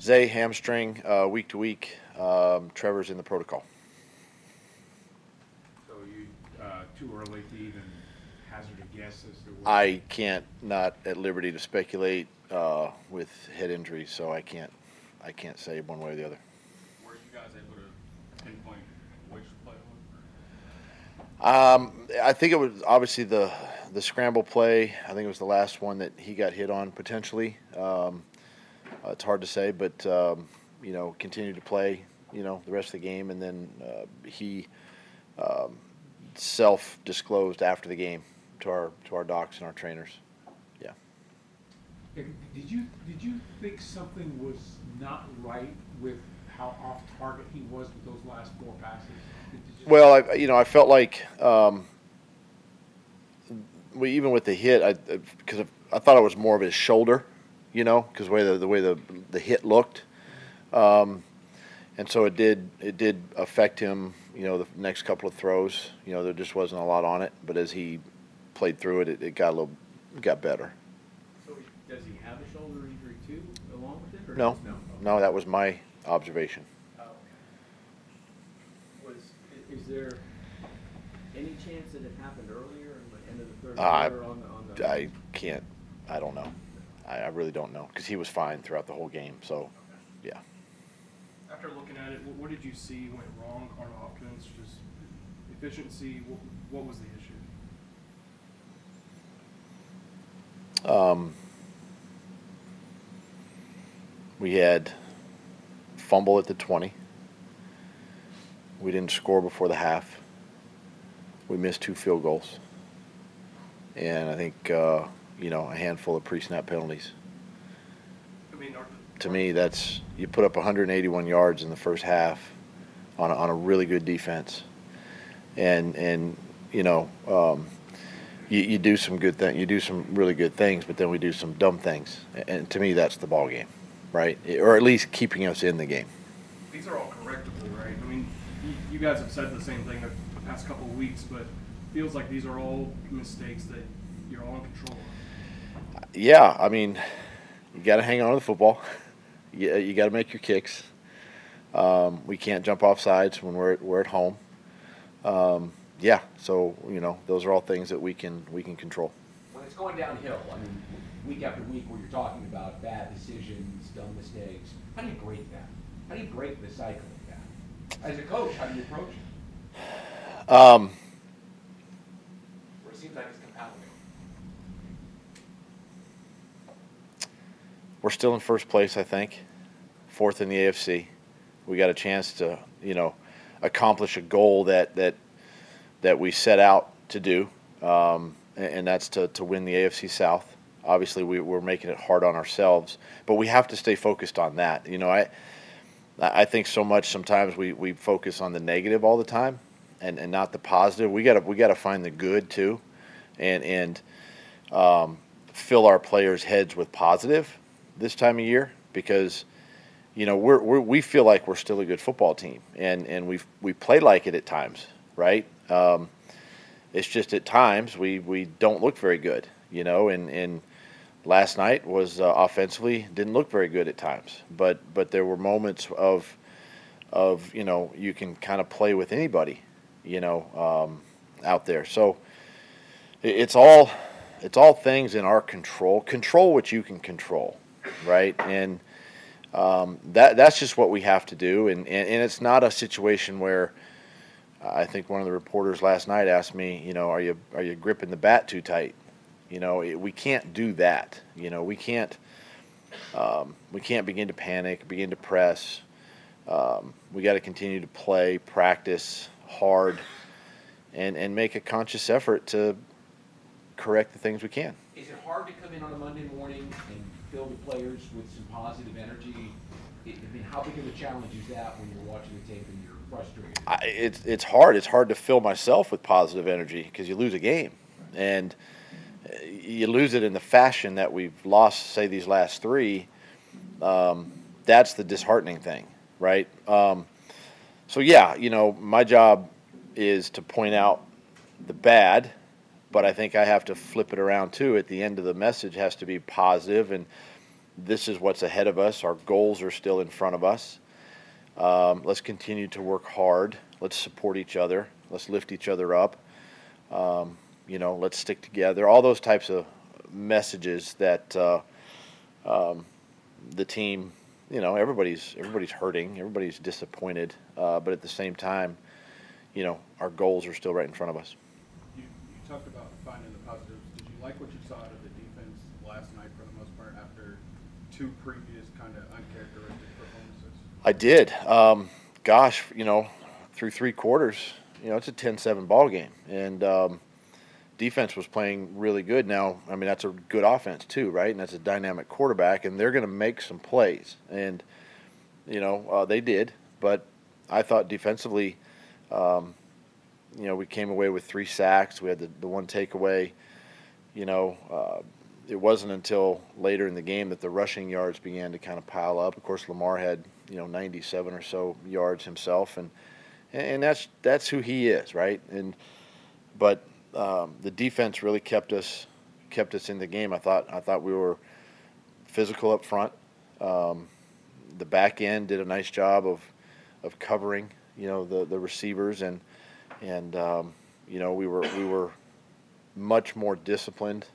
Zay hamstring uh, week to week. Um, Trevor's in the protocol. So you, uh, too early to even hazard a guess as to what? I can't not at liberty to speculate uh, with head injuries, so I can't I can't say one way or the other. Were you guys able to pinpoint which play? Um, I think it was obviously the the scramble play. I think it was the last one that he got hit on potentially. Um, uh, it's hard to say, but um, you know, continued to play. You know, the rest of the game, and then uh, he um, self disclosed after the game to our to our docs and our trainers. Yeah. Did you, did you think something was not right with how off target he was with those last four passes? Did you just- Well, I, you know, I felt like, um, we, even with the hit, I, because I thought it was more of his shoulder, you know, because the way the, the way the, the hit looked. Um, and so it did, it did affect him, you know, the next couple of throws, you know, there just wasn't a lot on it, but as he played through it, it, it got a little, got better. So does he have a shoulder injury too, along with it, or? No, just No. no, that was my observation. Oh, okay. Was, is there any chance that it happened earlier, in the end of the third Uh, quarter on the, on the? I can't, I don't know. I, I really don't know, because he was fine throughout the whole game, so, yeah. After looking at it, what, what did you see went wrong on offense? Just efficiency. What, what was the issue? Um, we had fumble at the 20. We didn't score before the half. We missed two field goals. And I think, uh, you know, a handful of pre snap penalties. I mean, To me, that's you put up 181 yards in the first half on a, on a really good defense. And, and you know, um, you, you do some good things, you do some really good things, but then we do some dumb things. And to me, that's the ball game, right? Or at least keeping us in the game. these are all correctable, right? I mean, you, you guys have said the same thing the past couple of weeks, but feels like these are all mistakes that you're all in control of. Yeah, I mean, you got to hang on to the football. You, you got to make your kicks. Um, we can't jump off sides when we're we're at home. Um, yeah, so you know those are all things that we can we can control. When it's going downhill, I mean, week after week, where you're talking about bad decisions, dumb mistakes, how do you break that? How do you break the cycle of that? As a coach, how do you approach it? Um, Where it seems like it's we're still in first place, I think, fourth in the AFC. We got a chance to, you know, accomplish a goal that that that we set out to do, um, and, and that's to, to win the AFC South. Obviously, we, we're making it hard on ourselves, but we have to stay focused on that. You know, I I think so much sometimes we, we focus on the negative all the time, and, and not the positive. We gotta we gotta find the good too, and and um, fill our players' heads with positive this time of year because you know we're, we're we feel like we're still a good football team and and we we play like it at times right? Um, it's just at times we we don't look very good you know and and last night was uh, offensively didn't look very good at times but but there were moments of of you know you can kind of play with anybody you know um, out there. So it- it's all it's all things in our control. Control what you can control right? And um, that that's just what we have to do. And, and and it's not a situation where I think one of the reporters last night asked me you know are you are you gripping the bat too tight? You know it, we can't do that. You know we can't um, we can't begin to panic begin to press. Um, we got to continue to play practice hard and and make a conscious effort to correct the things we can. Is it hard to come in on a Monday morning and fill the players with some positive energy? I mean, how big of a challenge is that when you're watching the tape and you're frustrated? I, it's it's hard. It's hard to fill myself with positive energy because you lose a game, and uh, you lose it in the fashion that we've lost. Say these last three. Um, that's the disheartening thing, right? Um, so yeah, you know, my job is to point out the bad, but I think I have to flip it around too. At the end of the message has to be positive and this is what's ahead of us. Our goals are still in front of us. Um, let's continue to work hard. Let's support each other. Let's lift each other up. Um, you know, let's stick together. All those types of messages that uh, um, the team, you know, everybody's everybody's hurting, everybody's disappointed, uh, but at the same time, you know, our goals are still right in front of us. Talked about finding the positives. Did you like what you saw out of the defense last night for the most part after two previous kind of uncharacteristic performances? I did. Um, gosh, you know, through three quarters, you know, it's a 10-7 ball game, and um, defense was playing really good. Now, I mean, that's a good offense too, right? And that's a dynamic quarterback, and they're going to make some plays, and you know, uh, they did. But I thought defensively, um, you know, we came away with three sacks. We had the, the one takeaway. You know, uh, it wasn't until later in the game that the rushing yards began to kind of pile up. Of course, Lamar had you know 97 or so yards himself, and and that's that's who he is, right? And but um, the defense really kept us kept us in the game. I thought I thought we were physical up front. Um, the back end did a nice job of of covering, you know, the the receivers and and um, you know we were we were much more disciplined,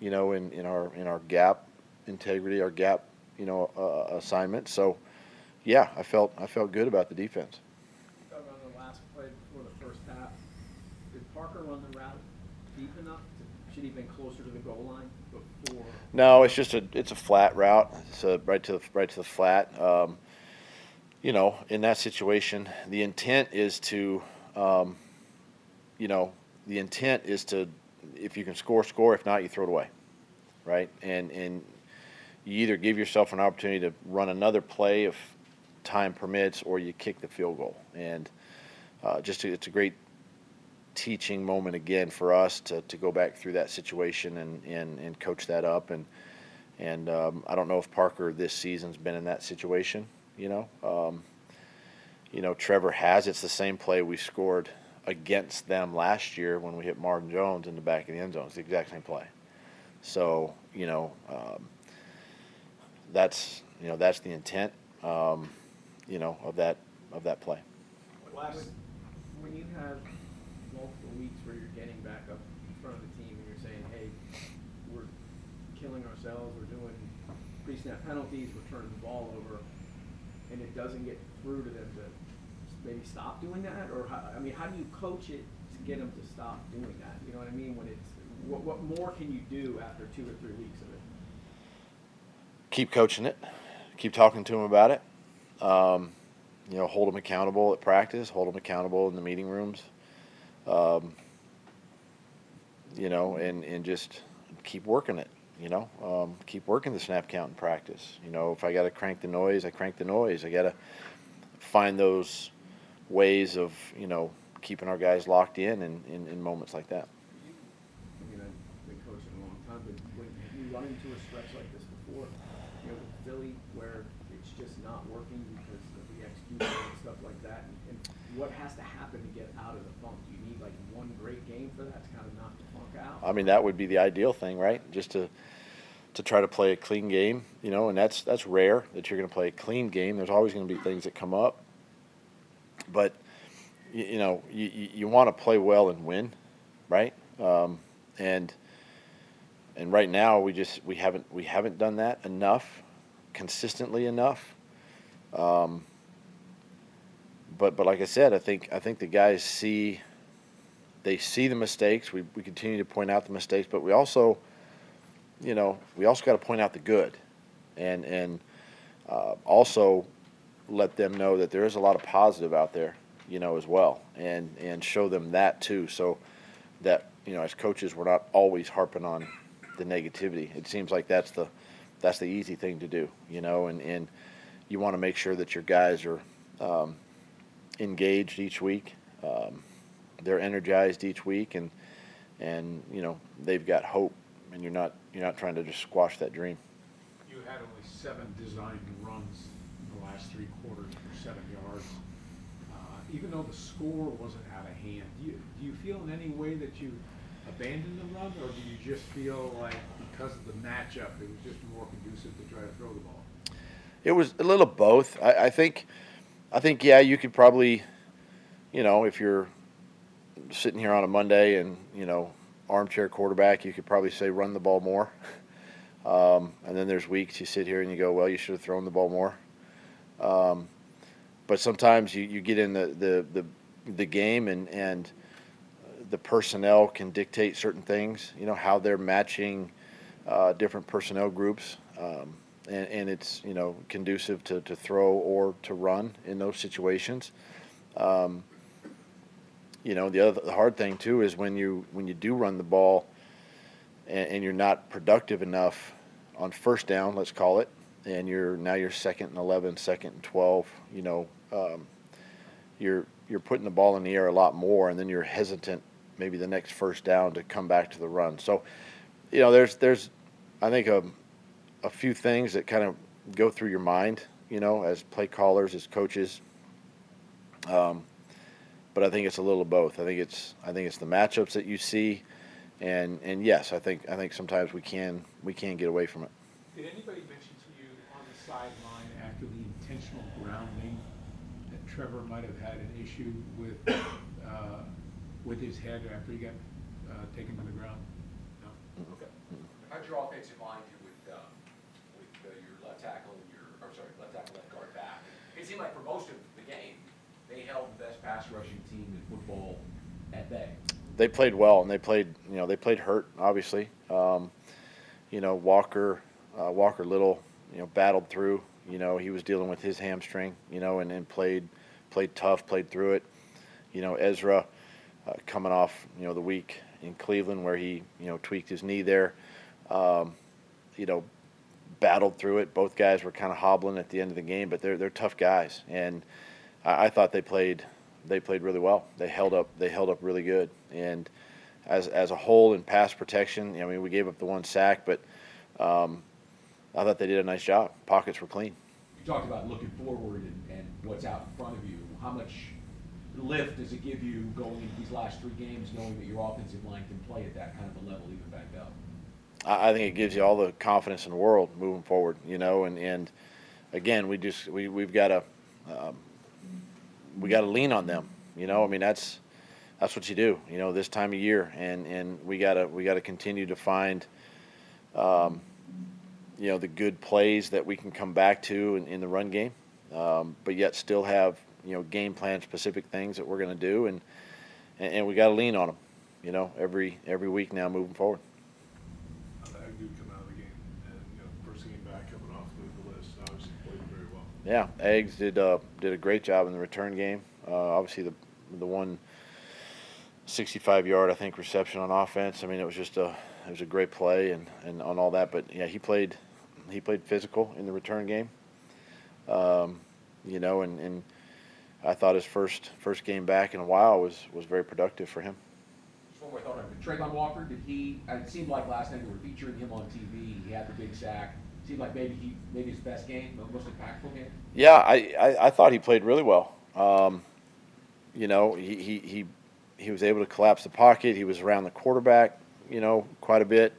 you know, in, in our in our gap integrity, our gap, you know, uh, assignment. So, yeah, I felt I felt good about the defense. Talk the last play before the first half. Did Parker run the route deep enough? To, should he been closer to the goal line before? No, it's just a it's a flat route. It's a right to the right to the flat. Um, you know, in that situation, the intent is to, um, you know, the intent is to, if you can score, score. If not, you throw it away, right? And and you either give yourself an opportunity to run another play if time permits, or you kick the field goal. And uh, just it's a great teaching moment again for us to, to go back through that situation and, and, and coach that up and and um, I don't know if Parker this season's been in that situation you know um, you know Trevor has it's the same play we scored against them last year when we hit Marvin Jones in the back of the end zone. It's the exact same play. So you know um, that's you know that's the intent um, you know of that of that play. When you have multiple weeks where you're getting back up in front of the team and you're saying, hey, we're killing ourselves, we're doing pre-snap penalties, we're turning the ball over, and it doesn't get through to them to maybe stop doing that, or how, I mean, how do you coach it to get them to stop doing that? You know what I mean? When it's what, what more can you do after two or three weeks of it? keep coaching it, keep talking to them about it. Um, you know, hold them accountable at practice, hold them accountable in the meeting rooms. Um, you know, and, and just keep working it. You know, um, keep working the snap count in practice. You know, if I got to crank the noise, I crank the noise. I got to find those ways of you know keeping our guys locked in in, in, in moments like that. I mean, I've been coaching a long time, but when you run into a stretch like this before? You know, with Philly, where it's just not working because of the execution and stuff like that? And, and what has to happen to get out of the funk? Do you need like one great game for that to kind of funk out? I mean, that would be the ideal thing, right? Just to to try to play a clean game, you know, and that's that's rare that you're going to play a clean game. There's always going to be things that come up, but you, you know, you, you, you want to play well and win, right? Um, and and right now we just we haven't we haven't done that enough, consistently enough. Um, but but like I said, I think I think the guys see they see the mistakes. We we continue to point out the mistakes, but we also you know, we also got to point out the good, and and uh, also let them know that there is a lot of positive out there, you know, as well, and and show them that too, so that you know, as coaches, we're not always harping on the negativity. It seems like that's the that's the easy thing to do, you know, and and you want to make sure that your guys are um, engaged each week, um, they're energized each week, and and you know they've got hope and you're not you're not trying to just squash that dream. You had only seven designed runs in the last three quarters for seven yards. Uh, even though the score wasn't out of hand, do you, do you feel in any way that you abandoned the run, or do you just feel like because of the matchup, it was just more conducive to try to throw the ball? It was a little both. I, I think, I think yeah, you could probably, you know, if you're sitting here on a Monday and you know armchair quarterback, you could probably say run the ball more. Um, and then there's weeks you sit here and you go, well, you should have thrown the ball more. Um, but sometimes you, you get in the, the, the, the game and, and the personnel can dictate certain things, you know, how they're matching uh, different personnel groups. Um, and, and it's, you know, conducive to, to throw or to run in those situations. Um, you know, the other the hard thing too is when you when you do run the ball and, and you're not productive enough on first down, let's call it, and you're now you're second and 11, second and 12, you know, um, you're you're putting the ball in the air a lot more, and then you're hesitant maybe the next first down to come back to the run. So, you know, there's there's I think a a few things that kind of go through your mind, you know, as play callers, as coaches. Um, but I think it's a little of both. I think it's I think it's the matchups that you see, and and yes, I think I think sometimes we can we can get away from it. Did anybody mention to you on the sideline after the intentional grounding that Trevor might have had an issue with, uh, with his head after he got, uh, taken to the ground? No? Okay. How'd your offensive line do with, uh, with uh, your left tackle and your, or sorry, left tackle, left guard back? It seemed like for most of the game, they held the best pass rushing team in football at bay. They played well, and they played you know they played hurt obviously. Um, you know Walker uh, Walker Little you know battled through. You know he was dealing with his hamstring. You know and, and played played tough, played through it. You know Ezra uh, coming off you know the week in Cleveland where he you know tweaked his knee there. Um, you know battled through it. Both guys were kind of hobbling at the end of the game, but they're they're tough guys, and I, I thought they played they played really well. They held up they held up really good, and as as a whole in pass protection, I mean we gave up the one sack, but um, I thought they did a nice job. Pockets were clean. You talked about looking forward and, and what's out in front of you. How much lift does it give you going into these last three games, knowing that your offensive line can play at that kind of a level even back up? I, I think it gives you all the confidence in the world moving forward. You know, and and again we just we we've got to. Um, we got to lean on them. You know, I mean that's that's what you do. You know, this time of year, and and we gotta we gotta continue to find, um, you know, the good plays that we can come back to in, in the run game, um, but yet still have you know game plan specific things that we're to do, and, and and we got to lean on them. You know, every every week now moving forward. How did Agnew come out of the game? And, you know, first game back coming off the, the list, obviously played very well. Yeah, Eggs did uh, did a great job in the return game. Uh, obviously, the the one 65 yard I think reception on offense. I mean, it was just a it was a great play and, and on all that. But yeah, he played he played physical in the return game. Um, you know, and, and I thought his first first game back in a while was was very productive for him. Travon Walker, did he, it seemed like last night they were featuring him on TV, he had the big sack. Seemed like maybe he, maybe his best game, the most impactful game. Yeah, I, I, I thought he played really well. Um, you know, he, he, he, he was able to collapse the pocket. He was around the quarterback, you know, quite a bit,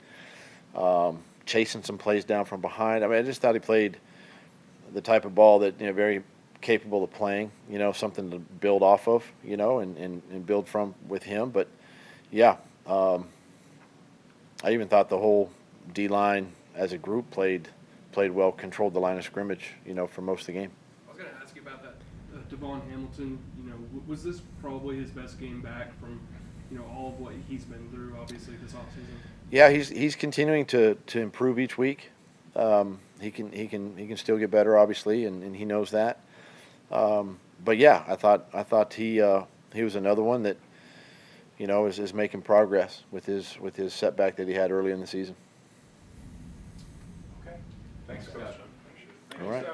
um, chasing some plays down from behind. I mean, I just thought he played the type of ball that, you know, very capable of playing, you know, something to build off of, you know, and, and, and build from with him. But, yeah, um, I even thought the whole D line as a group played played well, controlled the line of scrimmage, you know, for most of the game. I was going to ask you about that. Uh, DaVon Hamilton, you know, w- was this probably his best game back from, you know, all of what he's been through, obviously, this offseason? Yeah, he's he's continuing to, to improve each week. Um, he can he can he can still get better, obviously, and, and he knows that. Um, but yeah, I thought I thought he uh, he was another one that, you know, is, is making progress with his with his setback that he had early in the season. Okay. Thanks, Coach, Coach. I appreciate it. All right.